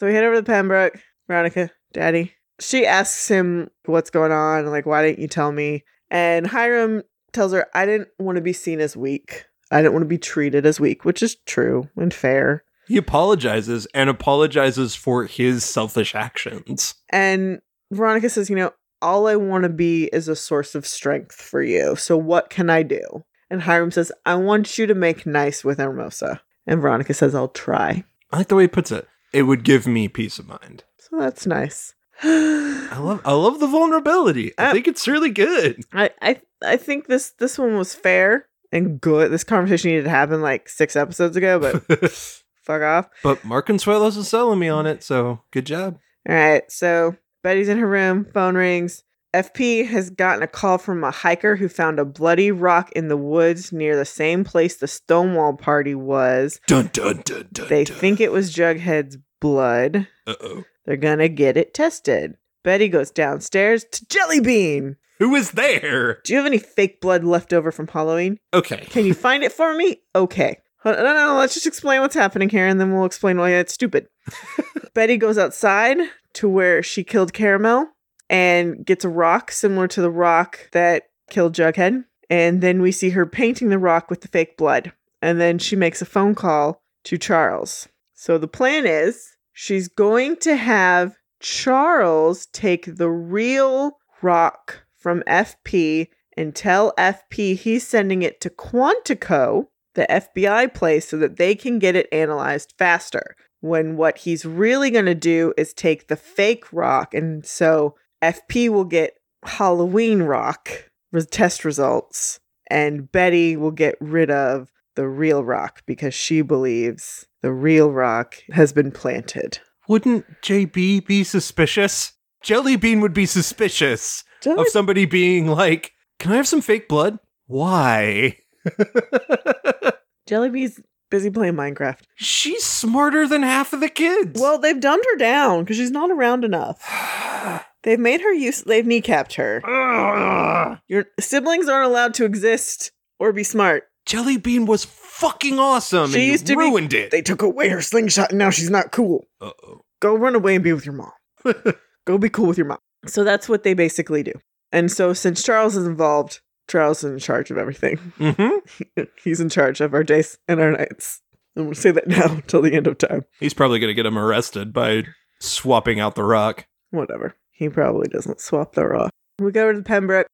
So we head over to Pembroke. Veronica, Daddy. She asks him what's going on, like, why didn't you tell me? And Hiram tells her, I didn't want to be seen as weak. I didn't want to be treated as weak, which is true and fair. he apologizes and apologizes for his selfish actions. And Veronica says, You know, all I want to be is a source of strength for you. So what can I do? And Hiram says, I want you to make nice with Hermosa. And Veronica says, I'll try. I like the way he puts it. It would give me peace of mind. So that's nice. I love I love the vulnerability. I Uh, think it's really good. I, I I think this this one was fair and good. This conversation needed to happen like six episodes ago, but fuck off. but Mark Consuelos is selling me on it, so good job. All right, so Betty's in her room, phone rings. FP has gotten a call from a hiker who found a bloody rock in the woods near the same place the Stonewall party was. Dun dun dun dun. They dun. think it was Jughead's blood. Uh oh. They're gonna get it tested. Betty goes downstairs to Jellybean. Who is there? Do you have any fake blood left over from Halloween? Okay. Can you find it for me? Okay. No, no, no, let's just explain what's happening here and then we'll explain why it's stupid. Betty goes outside to where she killed Caramel and gets a rock similar to the rock that killed Jughead. And then we see her painting the rock with the fake blood. And then she makes a phone call to Charles. So the plan is she's going to have Charles take the real rock from FP and tell FP he's sending it to Quantico, the FBI place, so that they can get it analyzed faster. When what he's really going to do is take the fake rock, and so FP will get Halloween rock test results, and Betty will get rid of the real rock because she believes the real rock has been planted. Wouldn't JB be suspicious? Jellybean would be suspicious of somebody being like, "Can I have some fake blood?" Why? Jellybean's busy playing Minecraft. She's smarter than half of the kids. Well, they've dumbed her down because she's not around enough. They've made her use. They've kneecapped her. Your siblings aren't allowed to exist or be smart. Jellybean was fucking awesome. She used to be- ruined it. They took away her slingshot, and now she's not cool. Uh oh. Go run away and be with your mom. Go be cool with your mom. So that's what they basically do. And so since Charles is involved, Charles is in charge of everything. hmm He's in charge of our days and our nights. I'm going to say that now till the end of time. He's probably gonna get him arrested by swapping out the rock. Whatever. He probably doesn't swap the rock. We go to the Pembroke.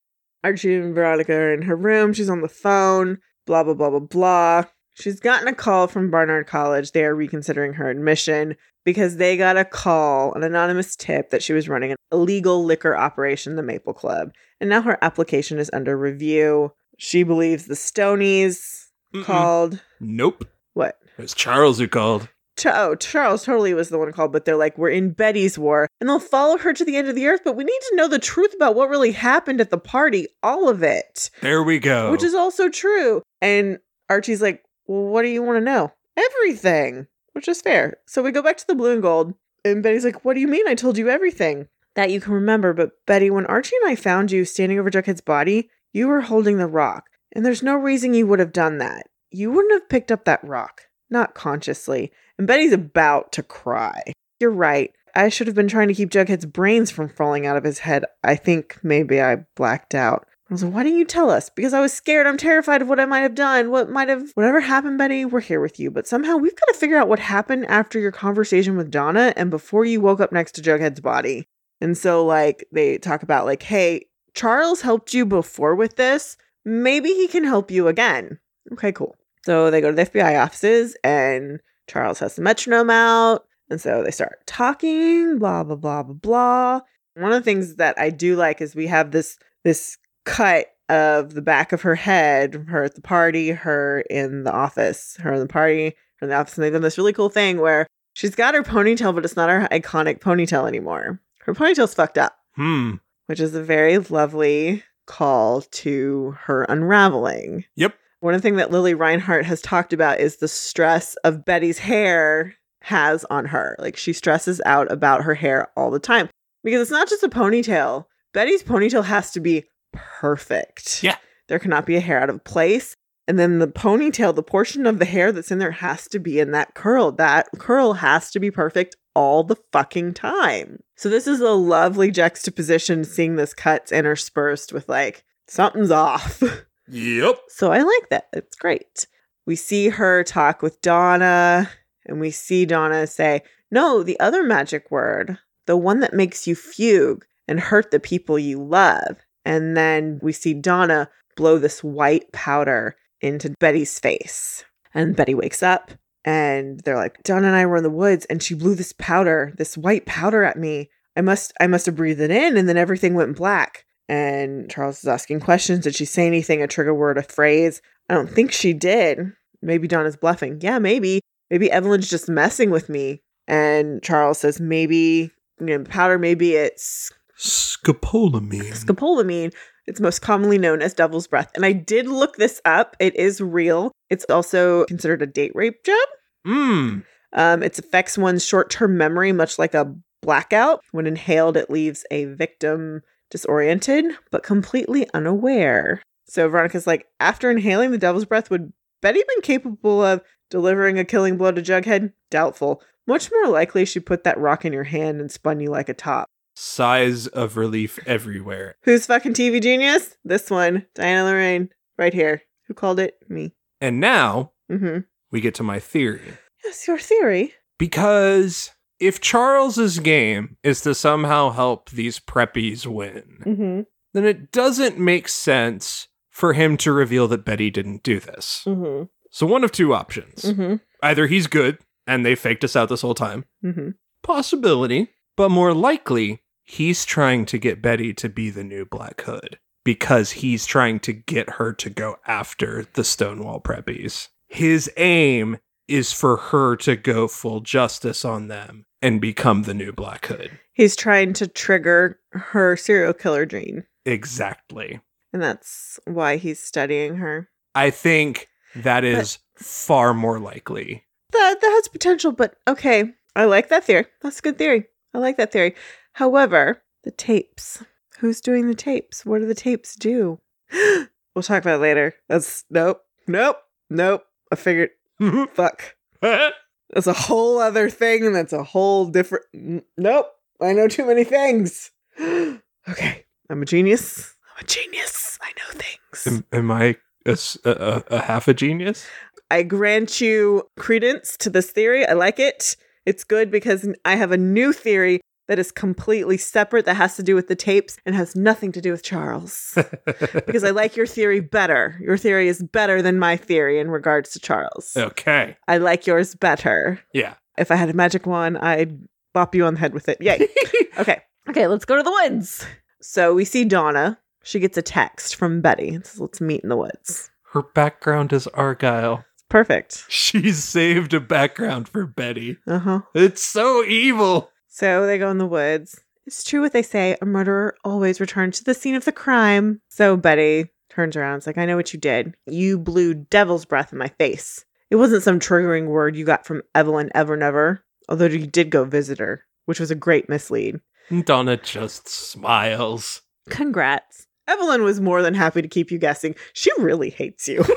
Archie and Veronica are in her room. She's on the phone. Blah, blah, blah, blah, blah. She's gotten a call from Barnard College. They are reconsidering her admission because they got a call, an anonymous tip that she was running an illegal liquor operation, the Maple Club. And now her application is under review. She believes the Stonies Mm-mm. called. Nope. What? It was Charles who called. Oh, Charles totally was the one called, but they're like, we're in Betty's war, and they'll follow her to the end of the earth, but we need to know the truth about what really happened at the party, all of it, There we go. which is also true. And Archie's like, well, what do you want to know? Everything, which is fair. So we go back to the blue and gold, and Betty's like, what do you mean? I told you everything that you can remember. But Betty, when Archie and I found you standing over Jughead's body, you were holding the rock, and there's no reason you would have done that. You wouldn't have picked up that rock, not consciously. And Betty's about to cry. You're right. I should have been trying to keep Jughead's brains from falling out of his head. I think maybe I blacked out. I was like, why didn't you tell us? Because I was scared. I'm terrified of what I might have done. What might have, whatever happened, Betty, we're here with you. But somehow we've got to figure out what happened after your conversation with Donna and before you woke up next to Jughead's body. And so, like, they talk about, like, hey, Charles helped you before with this. Maybe he can help you again. Okay, cool. So they go to the FBI offices and Charles has the metronome out. And so they start talking, blah, blah, blah, blah, blah. One of the things that I do like is we have this this cut of the back of her head, her at the party, her in the office, her in the party, her in the office. And they've done this really cool thing where she's got her ponytail, but it's not her iconic ponytail anymore. Her ponytail's fucked up hmm. which is a very lovely call to her unraveling. Yep. One thing that Lili Reinhart has talked about is the stress of Betty's hair has on her. Like she stresses out about her hair all the time because it's not just a ponytail. Betty's ponytail has to be perfect. Yeah. There cannot be a hair out of place. And then the ponytail, the portion of the hair that's in there has to be in that curl. That curl has to be perfect all the fucking time. So this is a lovely juxtaposition seeing this cuts interspersed with like something's off. Yep. So I like that. It's great. We see her talk with Donna, and we see Donna say, No, the other magic word, the one that makes you fugue and hurt the people you love. And then we see Donna blow this white powder into Betty's face. And Betty wakes up, and they're like, Donna and I were in the woods, and she blew this powder, this white powder at me. I must I must have breathed it in, and then everything went black. And Charles is asking questions. Did she say anything, a trigger word, a phrase? I don't think she did. Maybe Donna's bluffing. Yeah, maybe. Maybe Evelyn's just messing with me. And Charles says, maybe, you know, powder, maybe it's Scopolamine. scopolamine. It's most commonly known as devil's breath. And I did look this up. It is real. It's also considered a date rape job. Mmm. Um, it affects one's short term memory, much like a blackout. When inhaled, it leaves a victim disoriented but completely unaware. So Veronica's like, after inhaling the devil's breath, would Betty been capable of delivering a killing blow to Jughead? Doubtful. Much more likely she put that rock in your hand and spun you like a top. Sighs of relief everywhere. Who's fucking TV genius? This one, Diana Lorraine, right here. Who called it? Me. And now Mm-hmm. we get to my theory. Yes, your theory. Because if Charles's game is to somehow help these preppies win, Mm-hmm. then it doesn't make sense for him to reveal that Betty didn't do this. Mm-hmm. So one of two options. Mm-hmm. Either he's good and they faked us out this whole time. Mm-hmm. Possibility. But more likely, he's trying to get Betty to be the new Black Hood because he's trying to get her to go after the Stonewall Preppies. His aim is for her to go full justice on them and become the new Black Hood. He's trying to trigger her serial killer gene. Exactly. And that's why he's studying her. I think that is far more likely. That that has potential, but okay. I like that theory. That's a good theory. I like that theory. However, the tapes. Who's doing the tapes? What do the tapes do? we'll talk about it later. That's nope. Nope. Nope. I figured fuck. That's a whole other thing and that's a whole different Nope. I know too many things. okay. I'm a genius. I'm a genius. I know things. am, am I a- a- a half a genius? I grant you credence to this theory. I like it. It's good because I have a new theory that is completely separate that has to do with the tapes and has nothing to do with Charles. because I like your theory better. Your theory is better than my theory in regards to Charles. okay. I like yours better. Yeah. If I had a magic wand, I'd bop you on the head with it. Yay. okay. Okay, let's go to the woods. So we see Donna. She gets a text from Betty. It says, let's meet in the woods. Her background is Argyle. perfect. She saved a background for Betty. Uh huh. It's so evil. So they go in the woods. It's true what they say a murderer always returns to the scene of the crime. So Betty turns around. It's like, I know what you did. You blew devil's breath in my face. It wasn't some triggering word you got from Evelyn Ever Evernever, although you did go visit her, which was a great mislead. Donna just smiles. Congrats. Evelyn was more than happy to keep you guessing. She really hates you.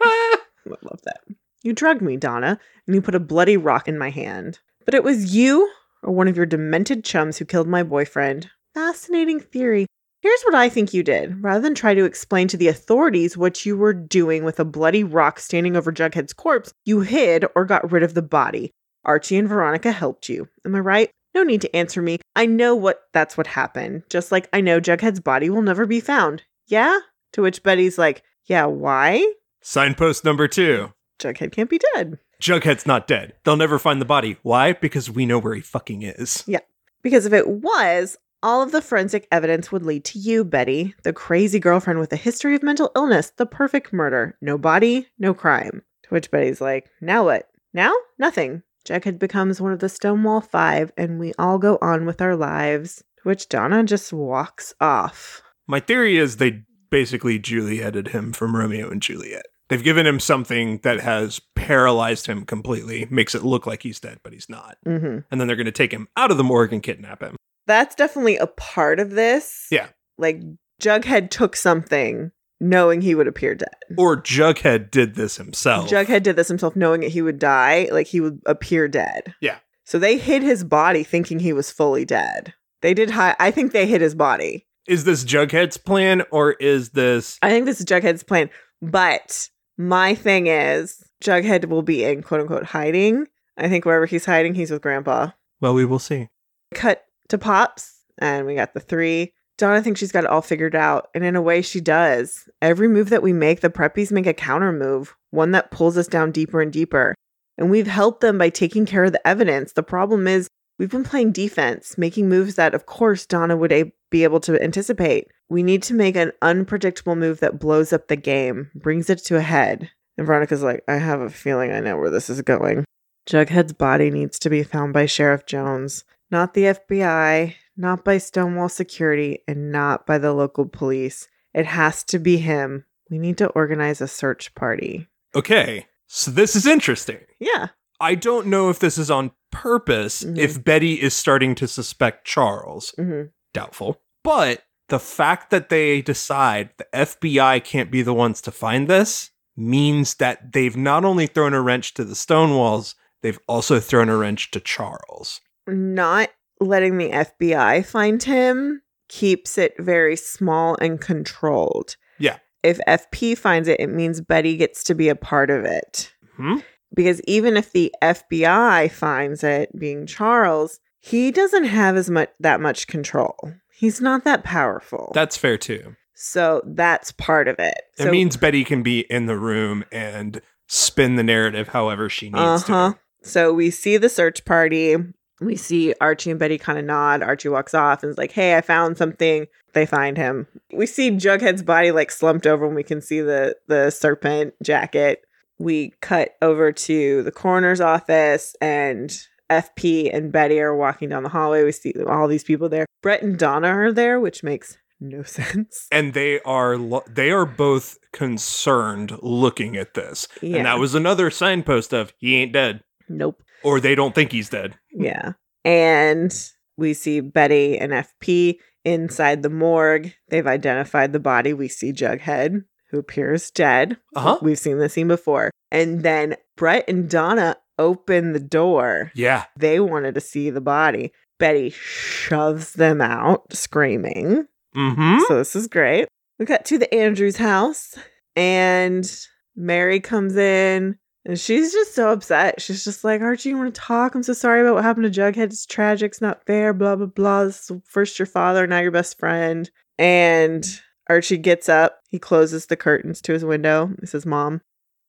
I love that. You drugged me, Donna, and you put a bloody rock in my hand. But it was you or one of your demented chums who killed my boyfriend. Fascinating theory. Here's what I think you did. Rather than try to explain to the authorities what you were doing with a bloody rock standing over Jughead's corpse, you hid or got rid of the body. Archie and Veronica helped you. Am I right? No need to answer me. I know what that's what happened. Just like I know Jughead's body will never be found. Yeah? To which Betty's like, Yeah, why? Signpost number two. Jughead can't be dead. Jughead's not dead. They'll never find the body. Why? Because we know where he fucking is. Yeah. Because if it was, all of the forensic evidence would lead to you, Betty, the crazy girlfriend with a history of mental illness, the perfect murder. No body, no crime. To which Betty's like, Now what? Now? Nothing. Jughead becomes one of the Stonewall Five, and we all go on with our lives. To which Donna just walks off. My theory is they basically Julieted him from Romeo and Juliet. They've given him something that has paralyzed him completely, makes it look like he's dead, but he's not. hmm And then they're going to take him out of the morgue and kidnap him. That's definitely a part of this. Yeah. Like, Jughead took something knowing he would appear dead. Or Jughead did this himself. Jughead did this himself knowing that he would die, like he would appear dead. Yeah. So they hid his body thinking he was fully dead. They did hi- I think they hid his body. Is this Jughead's plan or is this. I think this is Jughead's plan. But my thing is Jughead will be in quote unquote hiding. I think wherever he's hiding, he's with grandpa. Well, we will see. Cut to Pops, and we got the three. Donna thinks she's got it all figured out, and in a way, she does. Every move that we make, the preppies make a counter move, one that pulls us down deeper and deeper. And we've helped them by taking care of the evidence. The problem is, we've been playing defense, making moves that, of course, Donna would a- be able to anticipate. We need to make an unpredictable move that blows up the game, brings it to a head. And Veronica's like, I have a feeling I know where this is going. Jughead's body needs to be found by Sheriff Jones, not the FBI, not by Stonewall Security, and not by the local police. It has to be him. We need to organize a search party. Okay. So this is interesting. Yeah. I don't know if this is on purpose, Mhm. if Betty is starting to suspect Charles. hmm Doubtful. But the fact that they decide the FBI can't be the ones to find this means that they've not only thrown a wrench to the Stonewalls, they've also thrown a wrench to Charles. Not letting the FBI find him keeps it very small and controlled. Yeah. If FP finds it, it means Betty gets to be a part of it. Hmm? Because even if the FBI finds it being Charles, he doesn't have as much that much control. He's not that powerful. That's fair too. so that's part of it. It so, means Betty can be in the room and spin the narrative however she needs uh-huh. to. So we see the search party. We see Archie and Betty kind of nod. Archie walks off and is like, "Hey, I found something." They find him. We see Jughead's body like slumped over, and we can see the the serpent jacket. We cut over to the coroner's office, and FP and Betty are walking down the hallway. We see all these people there. Brett and Donna are there, which makes no sense. And they are lo- they are both concerned looking at this. Yeah. And that was another signpost of he ain't dead Nope. or they don't think he's dead. Yeah. And we see Betty and FP inside the morgue. They've identified the body. We see Jughead, who appears dead. Uh-huh. We've seen this scene before. And then Brett and Donna open the door. Yeah. They wanted to see the body. Betty shoves them out, screaming. Mhm. So this is great. We got to the Andrews house, and Mary comes in, and she's just so upset. She's just like, Archie, you want to talk? I'm so sorry about what happened to Jughead. It's tragic. It's not fair. Blah, blah, blah. This is first your father, now your best friend. And Archie gets up. He closes the curtains to his window. He says, Mom,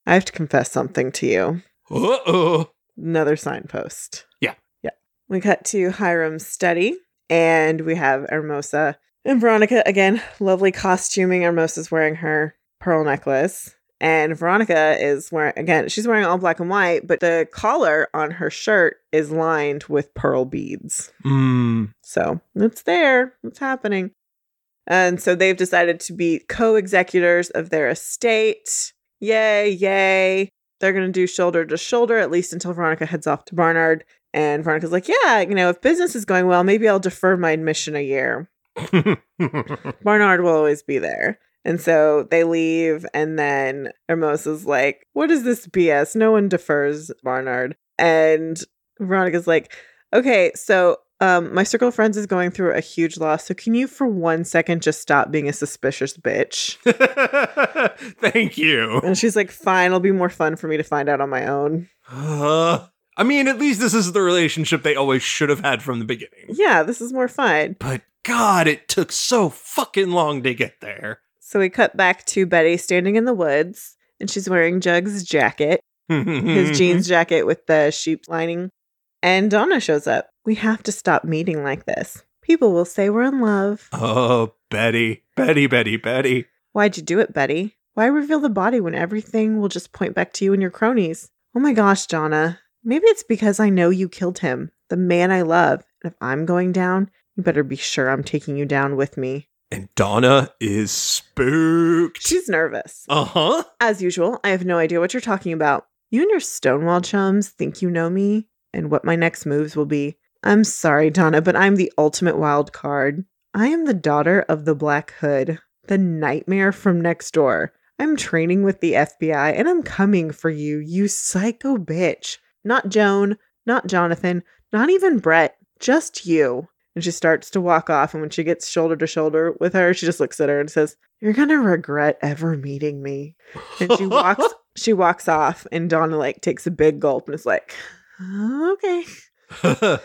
I have to confess something to you. Uh-oh. Another signpost. Yeah. Yeah. We cut to Hiram's study, and we have Hermosa and Veronica again. Lovely costuming. Hermosa's wearing her pearl necklace, And Veronica is wearing, again, she's wearing all black and white, but the collar on her shirt is lined with pearl beads. Mm. So it's there, it's happening. And so they've decided to be co executors of their estate. Yay, yay. They're going to do shoulder to shoulder, at least until Veronica heads off to Barnard. And Veronica's like, yeah, you know, if business is going well, maybe I'll defer my admission a year. Barnard will always be there. And so they leave, and then Hermosa's like, What is this BS? No one defers Barnard. And Veronica's like, Okay, so um, my circle of friends is going through a huge loss. So can you, for one second, just stop being a suspicious bitch? Thank you. And she's like, Fine, it'll be more fun for me to find out on my own. Uh, I mean, at least this is the relationship they always should have had from the beginning. Yeah, this is more fun. But God, it took so fucking long to get there. So we cut back to Betty standing in the woods, and she's wearing Jug's jacket, his jeans jacket with the sheep lining. And Donna shows up. We have to stop meeting like this. People will say we're in love. Oh, Betty, Betty, Betty, Betty. Why'd you do it, Betty? Why reveal the body when everything will just point back to you and your cronies? Oh my gosh, Donna. Maybe it's because I know you killed him, the man I love. And if I'm going down, you better be sure I'm taking you down with me. And Donna is spooked. She's nervous. Uh huh. As usual, I have no idea what you're talking about. You and your Stonewall chums think you know me and what my next moves will be. I'm sorry, Donna, but I'm the ultimate wild card. I am the daughter of the Black Hood, the nightmare from next door. I'm training with the FBI and I'm coming for you, you psycho bitch. Not Joan, not Jonathan, not even Brett, just you. And she starts to walk off. And when she gets shoulder to shoulder with her, she just looks at her and says, You're gonna regret ever meeting me. And she walks she walks off and Donna like takes a big gulp and is like, Okay.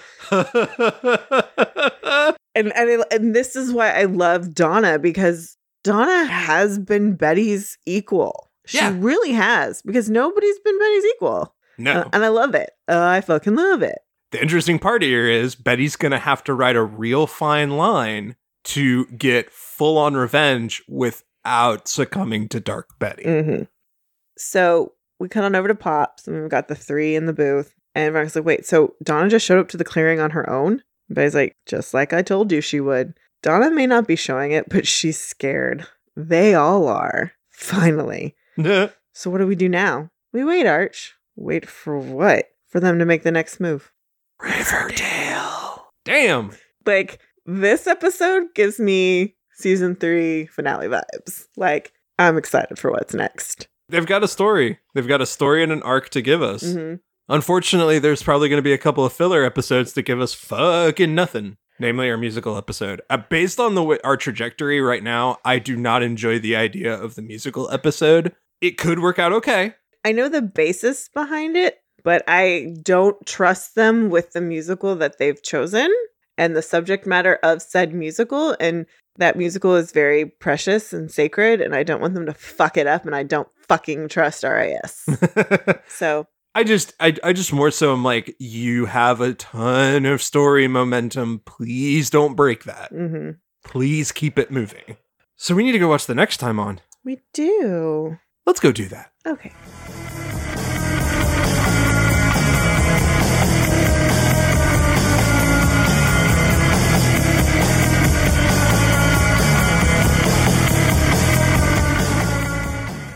And and, I, and this is why I love Donna because Donna has been Betty's equal. She Yeah. really has because nobody's been Betty's equal. no. Uh, and I love it. Uh, I fucking love it. the interesting part here is Betty's going to have to write a real fine line to get full on revenge without succumbing to Dark Betty. hmm So we cut on over to Pops, and we've got the three in the booth. And Veronica's like, wait, so Donna just showed up to the clearing on her own? But he's like, just like I told you she would. Donna may not be showing it, but she's scared. They all are. Finally. So what do we do now? We wait, Arch. Wait for what? For them to make the next move. Riverdale. Damn. Like, this episode gives me season three finale vibes. Like, I'm excited for what's next. They've got a story. They've got a story and an arc to give us. hmm Unfortunately, there's probably going to be a couple of filler episodes to give us fucking nothing. Namely, our musical episode. Uh, based on the w- our trajectory right now, I do not enjoy the idea of the musical episode. It could work out okay. I know the basis behind it, but I don't trust them with the musical that they've chosen and the subject matter of said musical. And that musical is very precious and sacred, and I don't want them to fuck it up, and I don't fucking trust RIS. so, I just, I, I just more so I'm like, you have a ton of story momentum. Please don't break that. Mm-hmm. Please keep it moving. So we need to go watch the next time on. we do. Let's go do that. Okay.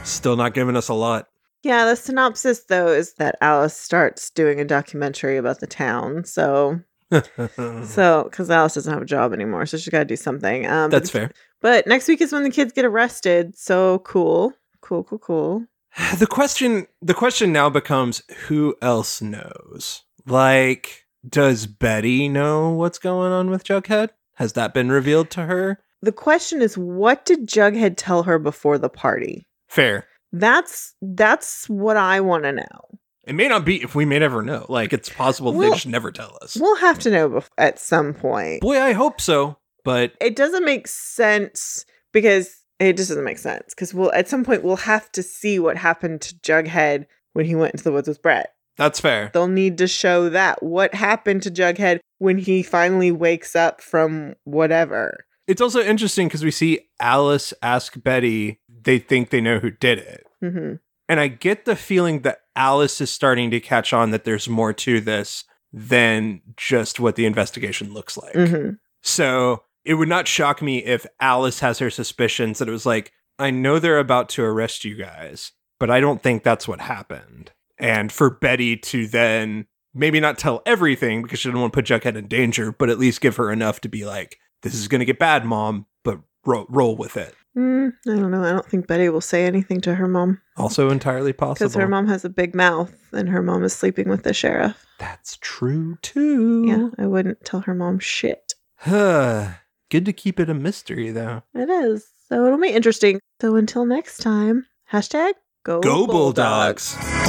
Still not giving us a lot. Yeah, the synopsis though is that Alice starts doing a documentary about the town. So, so because Alice doesn't have a job anymore, so she's got to do something. Um, That's fair. But next week is when the kids get arrested. So cool, cool, cool, cool. The question the question now becomes who else knows? Like does Betty know what's going on with Jughead? Has that been revealed to her? The question is, what did Jughead tell her before the party? Fair. That's that's what I want to know. It may not be if we may never know. Like it's possible Well- they just never tell us. We'll have to know at some point. Boy, I hope so. But It doesn't make sense because it just doesn't make sense because we'll at some point we'll have to see what happened to Jughead when he went into the woods with Brett. that's fair. They'll need to show that. What happened to Jughead when he finally wakes up from whatever? It's also interesting because we see Alice ask Betty, they think they know who did it. Mm-hmm. And I get the feeling that Alice is starting to catch on that there's more to this than just what the investigation looks like. Mm-hmm. So it would not shock me if Alice has her suspicions that it was like, I know they're about to arrest you guys, but I don't think that's what happened. And for Betty to then maybe not tell everything because she didn't want to put Jughead in danger, but at least give her enough to be like, this is going to get bad, mom, but ro- roll with it. Mm, I don't know. I don't think Betty will say anything to her mom Also entirely possible. because her mom has a big mouth and her mom is sleeping with the sheriff. That's true too. Yeah, I wouldn't tell her mom shit. Huh. Good to keep it a mystery though. It is. So it'll be interesting. So until next time, hashtag go, Go Bulldogs. Thanks